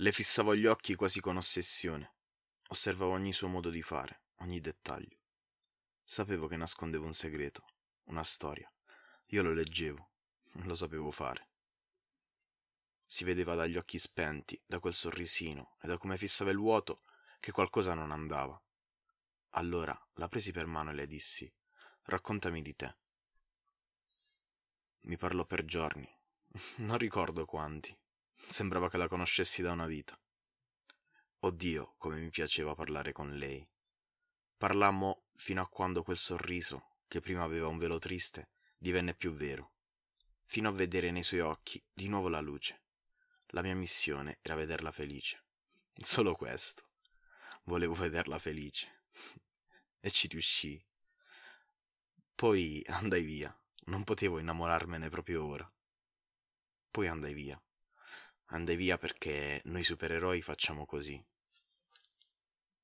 Le fissavo gli occhi quasi con ossessione. Osservavo ogni suo modo di fare, ogni dettaglio. Sapevo che nascondevo un segreto, una storia. Io lo leggevo, lo sapevo fare. Si vedeva dagli occhi spenti, da quel sorrisino e da come fissava il vuoto che qualcosa non andava. Allora la presi per mano e le dissi: Raccontami di te. Mi parlò per giorni, non ricordo quanti. Sembrava che la conoscessi da una vita. Oddio, come mi piaceva parlare con lei. Parlammo fino a quando quel sorriso, che prima aveva un velo triste, divenne più vero, fino a vedere nei suoi occhi di nuovo la luce. La mia missione era vederla felice. Solo questo. Volevo vederla felice. e ci riuscii. Poi andai via. Non potevo innamorarmene proprio ora. Poi andai via. Andai via perché noi supereroi facciamo così.